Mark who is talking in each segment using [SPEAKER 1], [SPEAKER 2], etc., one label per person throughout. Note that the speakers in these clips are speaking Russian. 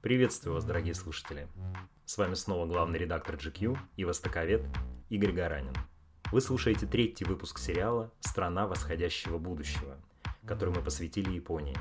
[SPEAKER 1] Приветствую вас, дорогие слушатели! С вами снова главный редактор GQ и востоковед Игорь Гаранин. Вы слушаете третий выпуск сериала «Страна восходящего будущего», который мы посвятили Японии.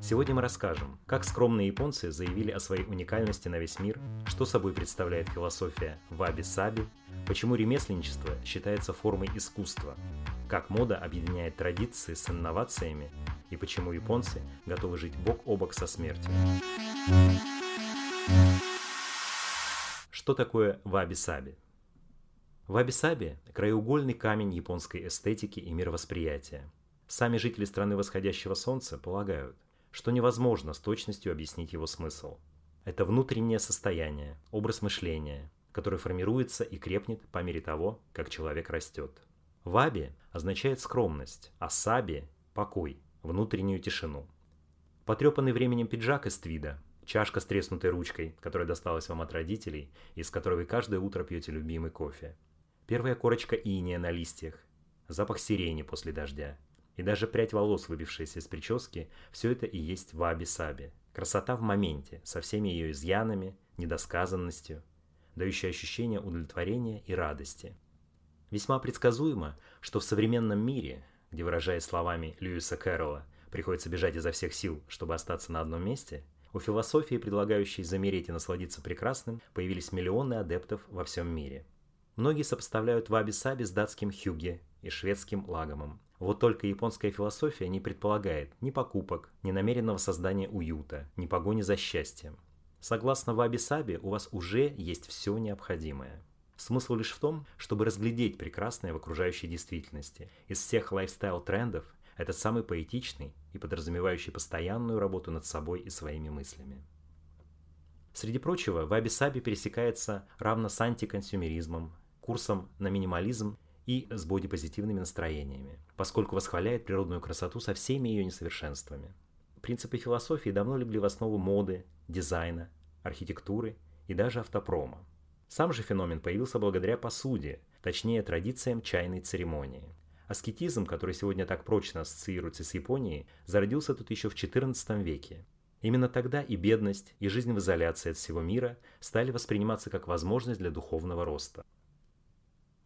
[SPEAKER 1] Сегодня мы расскажем, как скромные японцы заявили о своей уникальности на весь мир, что собой представляет философия ваби-саби, почему ремесленничество считается формой искусства, как мода объединяет традиции с инновациями и почему японцы готовы жить бок о бок со смертью. Что такое ваби-саби? Ваби-саби – краеугольный камень японской эстетики и мировосприятия. Сами жители страны восходящего солнца полагают, что невозможно с точностью объяснить его смысл. Это внутреннее состояние, образ мышления, который формируется и крепнет по мере того, как человек растет. Ваби означает скромность, а саби – покой, внутреннюю тишину. Потрепанный временем пиджак из твида, чашка с треснутой ручкой, которая досталась вам от родителей, из которой вы каждое утро пьете любимый кофе. Первая корочка иния на листьях, запах сирени после дождя. И даже прядь волос, выбившаяся из прически, все это и есть ваби-саби. Красота в моменте, со всеми ее изъянами, недосказанностью, дающая ощущение удовлетворения и радости. Весьма предсказуемо, что в современном мире, где, выражаясь словами Льюиса Кэрролла, приходится бежать изо всех сил, чтобы остаться на одном месте, у философии, предлагающей замереть и насладиться прекрасным, появились миллионы адептов во всем мире. Многие сопоставляют ваби-саби с датским хюге и шведским лагомом. Вот только японская философия не предполагает ни покупок, ни намеренного создания уюта, ни погони за счастьем. Согласно Ваби-Саби, у вас уже есть все необходимое. Смысл лишь в том, чтобы разглядеть прекрасное в окружающей действительности. Из всех лайфстайл-трендов это самый поэтичный и подразумевающий постоянную работу над собой и своими мыслями. Среди прочего, Ваби-Саби пересекается равно с антиконсюмеризмом, курсом на минимализм и с бодипозитивными настроениями, поскольку восхваляет природную красоту со всеми ее несовершенствами. Принципы философии давно легли в основу моды, дизайна, архитектуры и даже автопрома. Сам же феномен появился благодаря посуде, точнее традициям чайной церемонии. Аскетизм, который сегодня так прочно ассоциируется с Японией, зародился тут еще в XIV веке. Именно тогда и бедность, и жизнь в изоляции от всего мира стали восприниматься как возможность для духовного роста.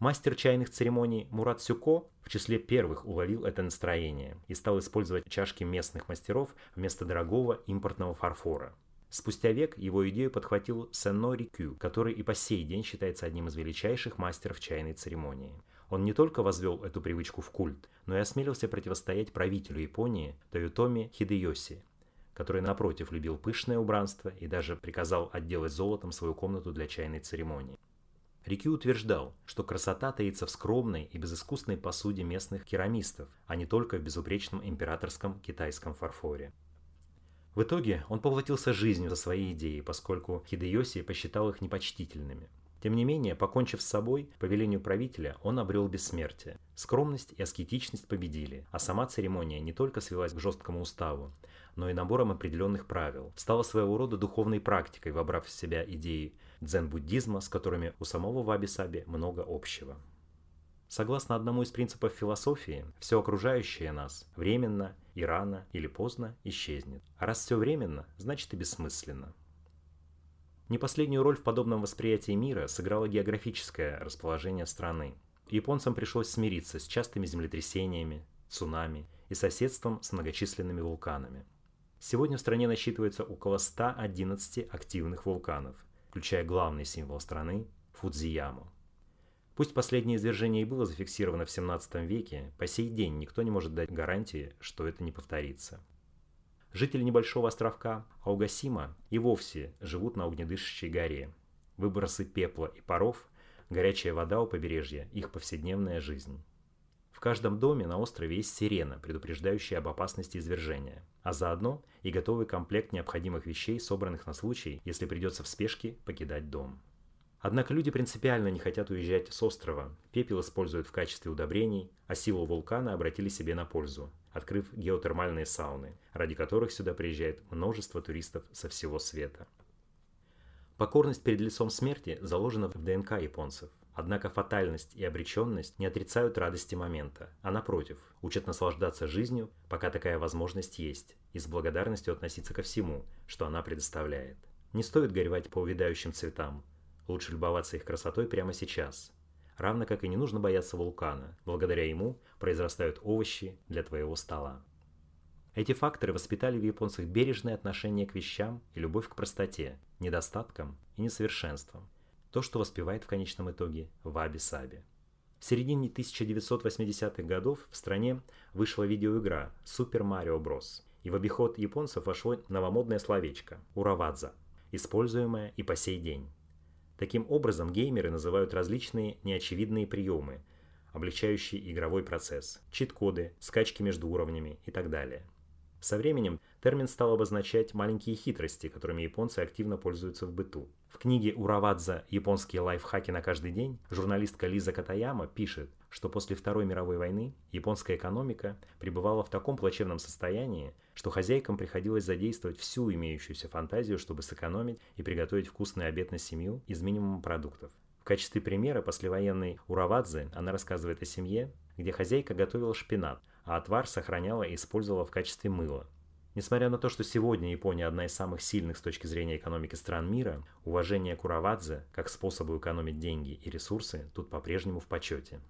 [SPEAKER 1] Мастер чайных церемоний Мурат Сюко в числе первых уловил это настроение и стал использовать чашки местных мастеров вместо дорогого импортного фарфора. Спустя век его идею подхватил Сенно Рикю, который и по сей день считается одним из величайших мастеров чайной церемонии. Он не только возвел эту привычку в культ, но и осмелился противостоять правителю Японии Тойотоми Хидеоси, который напротив любил пышное убранство и даже приказал отделать золотом свою комнату для чайной церемонии. Рики утверждал, что красота таится в скромной и безыскусной посуде местных керамистов, а не только в безупречном императорском китайском фарфоре. В итоге он поплатился жизнью за свои идеи, поскольку Хидеоси посчитал их непочтительными. Тем не менее, покончив с собой, по велению правителя, он обрел бессмертие. Скромность и аскетичность победили, а сама церемония не только свелась к жесткому уставу, но и набором определенных правил, стала своего рода духовной практикой, вобрав в себя идеи дзен-буддизма, с которыми у самого Ваби-Саби много общего. Согласно одному из принципов философии, все окружающее нас временно и рано или поздно исчезнет. А раз все временно, значит и бессмысленно. Не последнюю роль в подобном восприятии мира сыграло географическое расположение страны. Японцам пришлось смириться с частыми землетрясениями, цунами и соседством с многочисленными вулканами. Сегодня в стране насчитывается около 111 активных вулканов, включая главный символ страны – Фудзияму. Пусть последнее извержение и было зафиксировано в 17 веке, по сей день никто не может дать гарантии, что это не повторится. Жители небольшого островка Аугасима и вовсе живут на огнедышащей горе. Выбросы пепла и паров, горячая вода у побережья – их повседневная жизнь. В каждом доме на острове есть сирена, предупреждающая об опасности извержения, а заодно и готовый комплект необходимых вещей, собранных на случай, если придется в спешке покидать дом. Однако люди принципиально не хотят уезжать с острова, пепел используют в качестве удобрений, а силу вулкана обратили себе на пользу, открыв геотермальные сауны, ради которых сюда приезжает множество туристов со всего света. Покорность перед лицом смерти заложена в ДНК японцев, Однако фатальность и обреченность не отрицают радости момента, а напротив, учат наслаждаться жизнью, пока такая возможность есть, и с благодарностью относиться ко всему, что она предоставляет. Не стоит горевать по увядающим цветам, лучше любоваться их красотой прямо сейчас. Равно как и не нужно бояться вулкана, благодаря ему произрастают овощи для твоего стола. Эти факторы воспитали в японцах бережное отношение к вещам и любовь к простоте, недостаткам и несовершенствам. То, что воспевает в конечном итоге Ваби-Саби. В середине 1980-х годов в стране вышла видеоигра Super Mario Bros. И в обиход японцев вошло новомодное словечко «уравадза», используемое и по сей день. Таким образом, геймеры называют различные неочевидные приемы, облегчающие игровой процесс, чит-коды, скачки между уровнями и так далее – со временем термин стал обозначать маленькие хитрости, которыми японцы активно пользуются в быту. В книге Уравадза «Японские лайфхаки на каждый день» журналистка Лиза Катаяма пишет, что после Второй мировой войны японская экономика пребывала в таком плачевном состоянии, что хозяйкам приходилось задействовать всю имеющуюся фантазию, чтобы сэкономить и приготовить вкусный обед на семью из минимума продуктов. В качестве примера послевоенной Уравадзе она рассказывает о семье, где хозяйка готовила шпинат, а отвар сохраняла и использовала в качестве мыла. Несмотря на то, что сегодня Япония одна из самых сильных с точки зрения экономики стран мира, уважение к Уравадзе как способу экономить деньги и ресурсы тут по-прежнему в почете.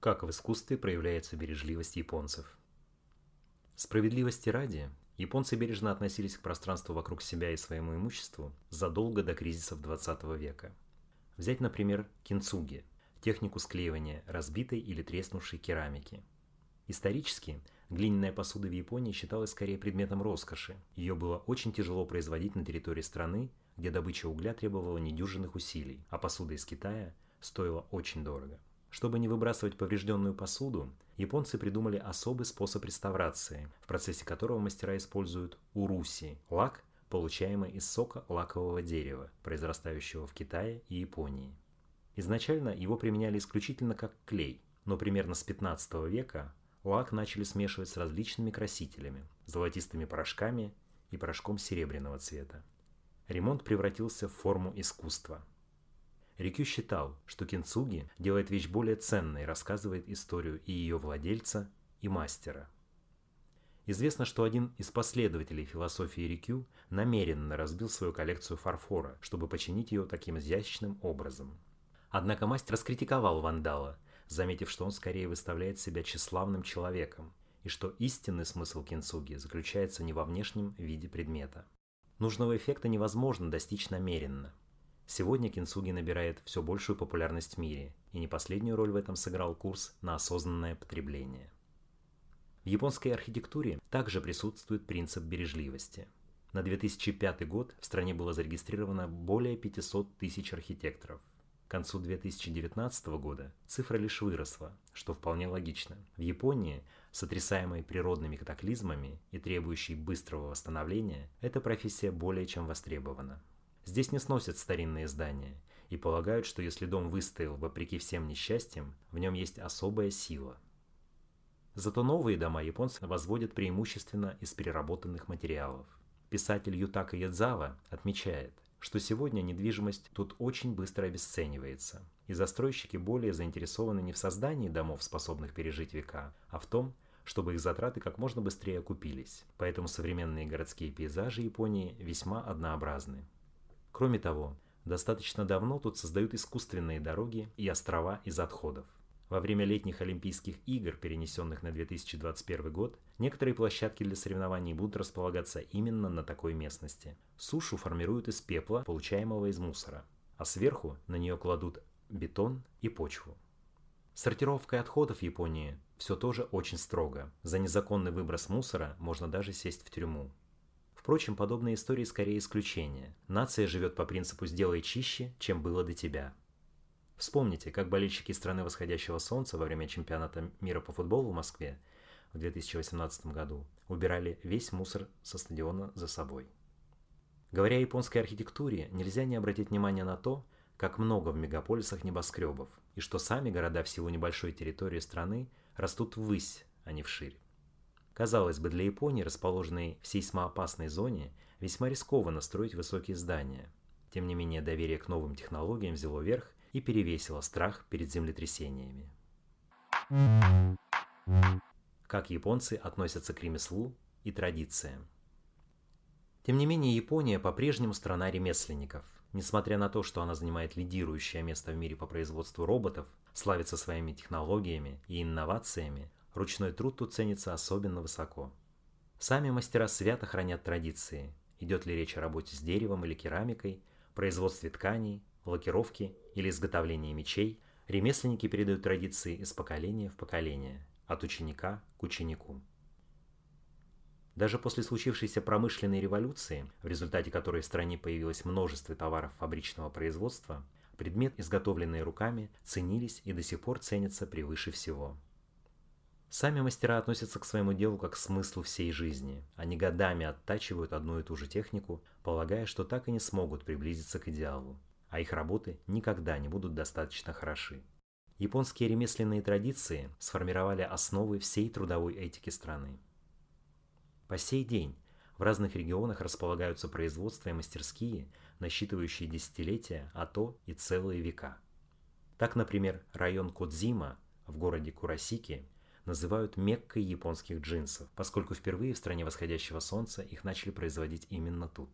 [SPEAKER 1] Как в искусстве проявляется бережливость японцев? Справедливости ради, японцы бережно относились к пространству вокруг себя и своему имуществу задолго до кризисов 20 века. Взять, например, кинцуги – технику склеивания разбитой или треснувшей керамики. Исторически глиняная посуда в Японии считалась скорее предметом роскоши. Ее было очень тяжело производить на территории страны, где добыча угля требовала недюжинных усилий, а посуда из Китая стоила очень дорого. Чтобы не выбрасывать поврежденную посуду, японцы придумали особый способ реставрации, в процессе которого мастера используют уруси – лак, получаемый из сока лакового дерева, произрастающего в Китае и Японии. Изначально его применяли исключительно как клей, но примерно с 15 века лак начали смешивать с различными красителями, золотистыми порошками и порошком серебряного цвета. Ремонт превратился в форму искусства. Рикю считал, что кинцуги делает вещь более ценной, рассказывает историю и ее владельца, и мастера. Известно, что один из последователей философии Рикю намеренно разбил свою коллекцию фарфора, чтобы починить ее таким изящным образом – Однако мастер раскритиковал вандала, заметив, что он скорее выставляет себя тщеславным человеком, и что истинный смысл кинцуги заключается не во внешнем виде предмета. Нужного эффекта невозможно достичь намеренно. Сегодня кинцуги набирает все большую популярность в мире, и не последнюю роль в этом сыграл курс на осознанное потребление. В японской архитектуре также присутствует принцип бережливости. На 2005 год в стране было зарегистрировано более 500 тысяч архитекторов – к концу 2019 года цифра лишь выросла, что вполне логично. В Японии, сотрясаемой природными катаклизмами и требующей быстрого восстановления, эта профессия более чем востребована. Здесь не сносят старинные здания и полагают, что если дом выстоял вопреки всем несчастьям, в нем есть особая сила. Зато новые дома японцы возводят преимущественно из переработанных материалов. Писатель Ютака Ядзава отмечает – что сегодня недвижимость тут очень быстро обесценивается, и застройщики более заинтересованы не в создании домов, способных пережить века, а в том, чтобы их затраты как можно быстрее окупились. Поэтому современные городские пейзажи Японии весьма однообразны. Кроме того, достаточно давно тут создают искусственные дороги и острова из отходов. Во время летних Олимпийских игр, перенесенных на 2021 год, некоторые площадки для соревнований будут располагаться именно на такой местности. Сушу формируют из пепла, получаемого из мусора, а сверху на нее кладут бетон и почву. Сортировкой отходов в Японии все тоже очень строго. За незаконный выброс мусора можно даже сесть в тюрьму. Впрочем, подобные истории скорее исключение. Нация живет по принципу «сделай чище, чем было до тебя». Вспомните, как болельщики страны восходящего солнца во время чемпионата мира по футболу в Москве в 2018 году убирали весь мусор со стадиона за собой. Говоря о японской архитектуре, нельзя не обратить внимание на то, как много в мегаполисах небоскребов, и что сами города в силу небольшой территории страны растут ввысь, а не вширь. Казалось бы, для Японии, расположенной в сейсмоопасной зоне, весьма рискованно строить высокие здания – Тем не менее, доверие к новым технологиям взяло верх и перевесило страх перед землетрясениями. Как японцы относятся к ремеслу и традициям? Тем не менее, Япония по-прежнему страна ремесленников. Несмотря на то, что она занимает лидирующее место в мире по производству роботов, славится своими технологиями и инновациями, ручной труд тут ценится особенно высоко. Сами мастера свято хранят традиции. Идет ли речь о работе с деревом или керамикой, производстве тканей, лакировке или изготовлении мечей, ремесленники передают традиции из поколения в поколение, от ученика к ученику. Даже после случившейся промышленной революции, в результате которой в стране появилось множество товаров фабричного производства, предмет, изготовленные руками, ценились и до сих пор ценятся превыше всего. Сами мастера относятся к своему делу как к смыслу всей жизни. Они годами оттачивают одну и ту же технику, полагая, что так и не смогут приблизиться к идеалу, а их работы никогда не будут достаточно хороши. Японские ремесленные традиции сформировали основы всей трудовой этики страны. По сей день в разных регионах располагаются производства и мастерские, насчитывающие десятилетия, а то и целые века. Так, например, район Кодзима в городе Курасики называют Меккой японских джинсов, поскольку впервые в стране восходящего солнца их начали производить именно тут.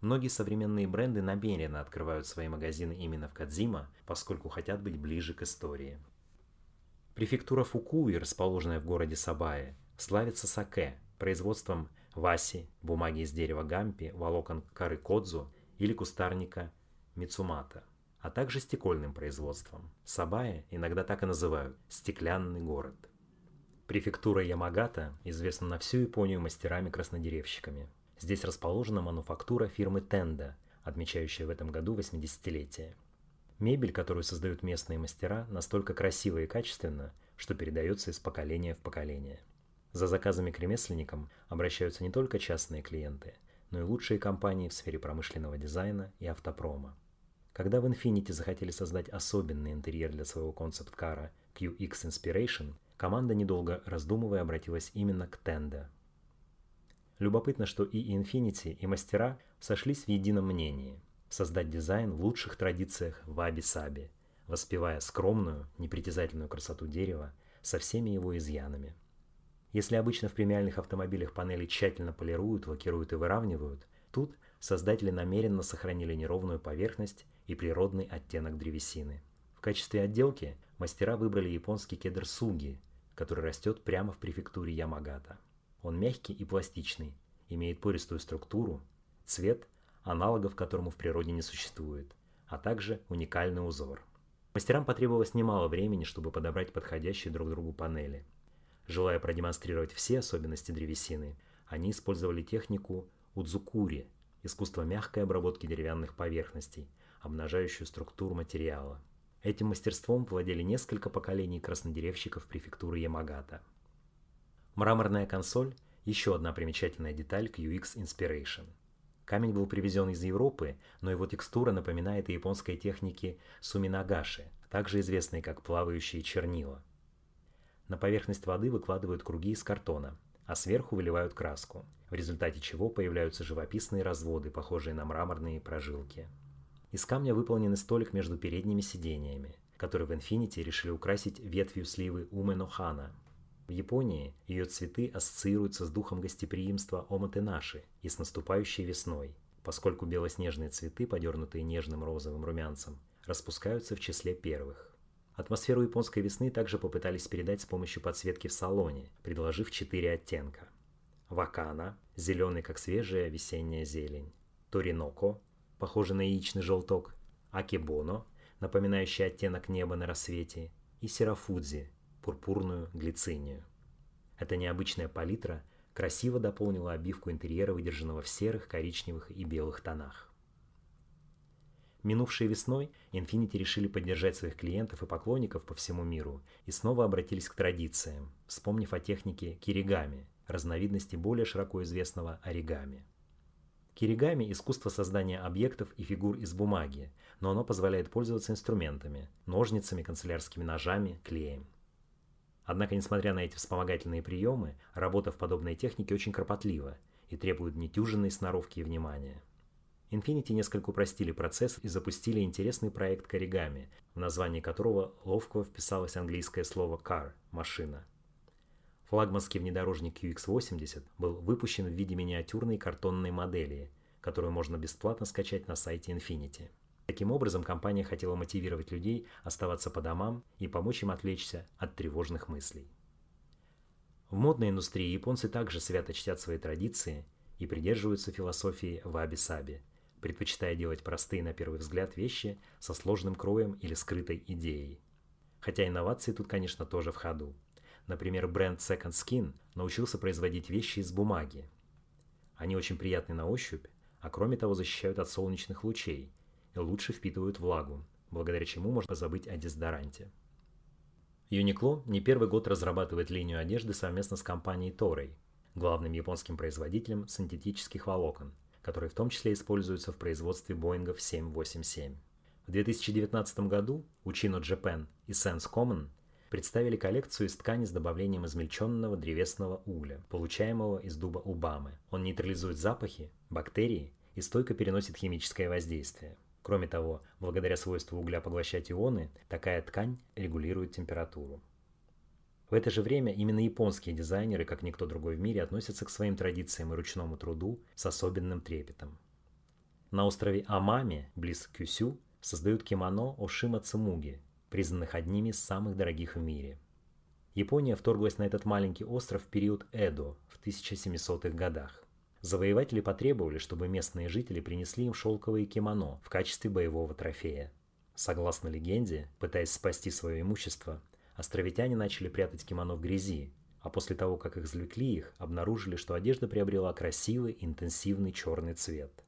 [SPEAKER 1] Многие современные бренды намеренно открывают свои магазины именно в Кадзима, поскольку хотят быть ближе к истории. Префектура Фукуи, расположенная в городе Сабае, славится саке, производством васи, бумаги из дерева гампи, волокон коры кодзу или кустарника мицумата, а также стекольным производством. Сабая иногда так и называют – стеклянный город. Префектура Ямагата известна на всю Японию мастерами-краснодеревщиками. Здесь расположена мануфактура фирмы Тенда, отмечающая в этом году 80-летие. Мебель, которую создают местные мастера, настолько красива и качественна, что передается из поколения в поколение. За заказами к ремесленникам обращаются не только частные клиенты, но и лучшие компании в сфере промышленного дизайна и автопрома. Когда в Infinity захотели создать особенный интерьер для своего концепт-кара QX Inspiration, команда, недолго раздумывая, обратилась именно к Tenda. Любопытно, что и Infinity, и мастера сошлись в едином мнении – создать дизайн в лучших традициях ваби-саби, воспевая скромную, непритязательную красоту дерева со всеми его изъянами. Если обычно в премиальных автомобилях панели тщательно полируют, лакируют и выравнивают, тут создатели намеренно сохранили неровную поверхность и природный оттенок древесины. В качестве отделки мастера выбрали японский кедр суги, который растет прямо в префектуре Ямагата. Он мягкий и пластичный, имеет пористую структуру, цвет, аналогов которому в природе не существует, а также уникальный узор. Мастерам потребовалось немало времени, чтобы подобрать подходящие друг другу панели. Желая продемонстрировать все особенности древесины, они использовали технику удзукури – искусство мягкой обработки деревянных поверхностей, обнажающую структуру материала. Этим мастерством владели несколько поколений краснодеревщиков префектуры Ямагата. Мраморная консоль – еще одна примечательная деталь QX Inspiration. Камень был привезен из Европы, но его текстура напоминает японской техники суминагаши, также известной как плавающие чернила. На поверхность воды выкладывают круги из картона, а сверху выливают краску, в результате чего появляются живописные разводы, похожие на мраморные прожилки. Из камня выполнен столик между передними сидениями, который в Infinity решили украсить ветвью сливы Уменохана. В Японии ее цветы ассоциируются с духом гостеприимства Оматенаши и с наступающей весной, поскольку белоснежные цветы, подернутые нежным розовым румянцем, распускаются в числе первых. Атмосферу японской весны также попытались передать с помощью подсветки в салоне, предложив четыре оттенка. Вакана – зеленый, как свежая весенняя зелень. Ториноко похожий на яичный желток, акибоно, напоминающий оттенок неба на рассвете, и серафудзи, пурпурную глицинию. Эта необычная палитра красиво дополнила обивку интерьера, выдержанного в серых, коричневых и белых тонах. Минувшей весной Infinity решили поддержать своих клиентов и поклонников по всему миру и снова обратились к традициям, вспомнив о технике киригами, разновидности более широко известного оригами. Киригами – искусство создания объектов и фигур из бумаги, но оно позволяет пользоваться инструментами – ножницами, канцелярскими ножами, клеем. Однако, несмотря на эти вспомогательные приемы, работа в подобной технике очень кропотлива и требует нетюженной сноровки и внимания. Infinity несколько упростили процесс и запустили интересный проект Коригами, в названии которого ловко вписалось английское слово car – машина. Флагманский внедорожник QX80 был выпущен в виде миниатюрной картонной модели, которую можно бесплатно скачать на сайте Infinity. Таким образом, компания хотела мотивировать людей оставаться по домам и помочь им отвлечься от тревожных мыслей. В модной индустрии японцы также свято чтят свои традиции и придерживаются философии ваби-саби, предпочитая делать простые на первый взгляд вещи со сложным кроем или скрытой идеей. Хотя инновации тут, конечно, тоже в ходу. Например, бренд Second Skin научился производить вещи из бумаги. Они очень приятны на ощупь, а кроме того защищают от солнечных лучей и лучше впитывают влагу, благодаря чему можно забыть о дезодоранте. Uniqlo не первый год разрабатывает линию одежды совместно с компанией Toray, главным японским производителем синтетических волокон – которые в том числе используются в производстве Боингов 787. В 2019 году Uchino Japan и Sense Common представили коллекцию из ткани с добавлением измельченного древесного угля, получаемого из дуба убамы. Он нейтрализует запахи, бактерии и стойко переносит химическое воздействие. Кроме того, благодаря свойству угля поглощать ионы, такая ткань регулирует температуру. В это же время именно японские дизайнеры, как никто другой в мире, относятся к своим традициям и ручному труду с особенным трепетом. На острове Амами, близ Кюсю, создают кимоно Ошима Цумуги, признанных одними из самых дорогих в мире. Япония вторглась на этот маленький остров в период Эдо в 1700-х годах. Завоеватели потребовали, чтобы местные жители принесли им шелковые кимоно в качестве боевого трофея. Согласно легенде, пытаясь спасти свое имущество, Островитяне начали прятать кимоно в грязи, а после того, как их извлекли их, обнаружили, что одежда приобрела красивый, интенсивный черный цвет.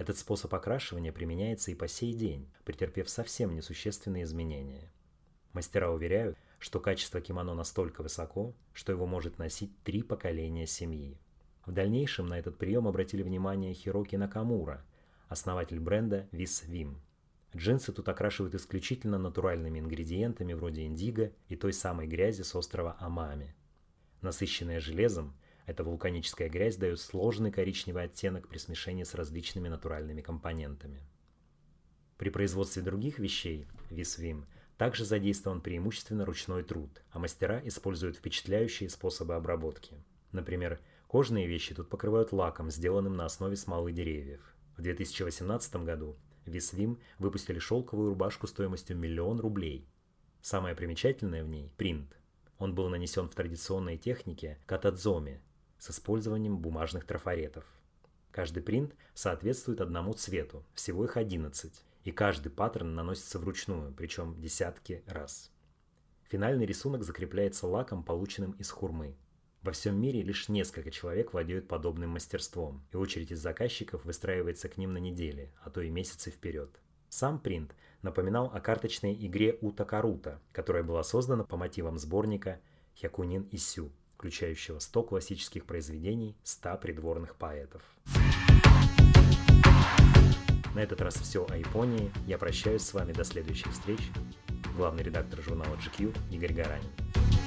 [SPEAKER 1] Этот способ окрашивания применяется и по сей день, претерпев совсем несущественные изменения. Мастера уверяют, что качество кимоно настолько высоко, что его может носить три поколения семьи. В дальнейшем на этот прием обратили внимание Хироки Накамура, основатель бренда Вис Вим. Джинсы тут окрашивают исключительно натуральными ингредиентами вроде индиго и той самой грязи с острова Амами. Насыщенная железом, эта вулканическая грязь дает сложный коричневый оттенок при смешении с различными натуральными компонентами. При производстве других вещей, висвим, также задействован преимущественно ручной труд, а мастера используют впечатляющие способы обработки. Например, кожные вещи тут покрывают лаком, сделанным на основе смолы деревьев. В 2018 году Висвим выпустили шелковую рубашку стоимостью миллион рублей. Самое примечательное в ней – принт. Он был нанесен в традиционной технике катадзоми с использованием бумажных трафаретов. Каждый принт соответствует одному цвету, всего их 11, и каждый паттерн наносится вручную, причем десятки раз. Финальный рисунок закрепляется лаком, полученным из хурмы. Во всем мире лишь несколько человек владеют подобным мастерством, и очередь из заказчиков выстраивается к ним на недели, а то и месяцы вперед. Сам принт напоминал о карточной игре Ута Карута, которая была создана по мотивам сборника Хякунин Исю, включающего 100 классических произведений 100 придворных поэтов. На этот раз все о Японии. Я прощаюсь с вами до следующих встреч. Главный редактор журнала GQ Игорь Гаранин.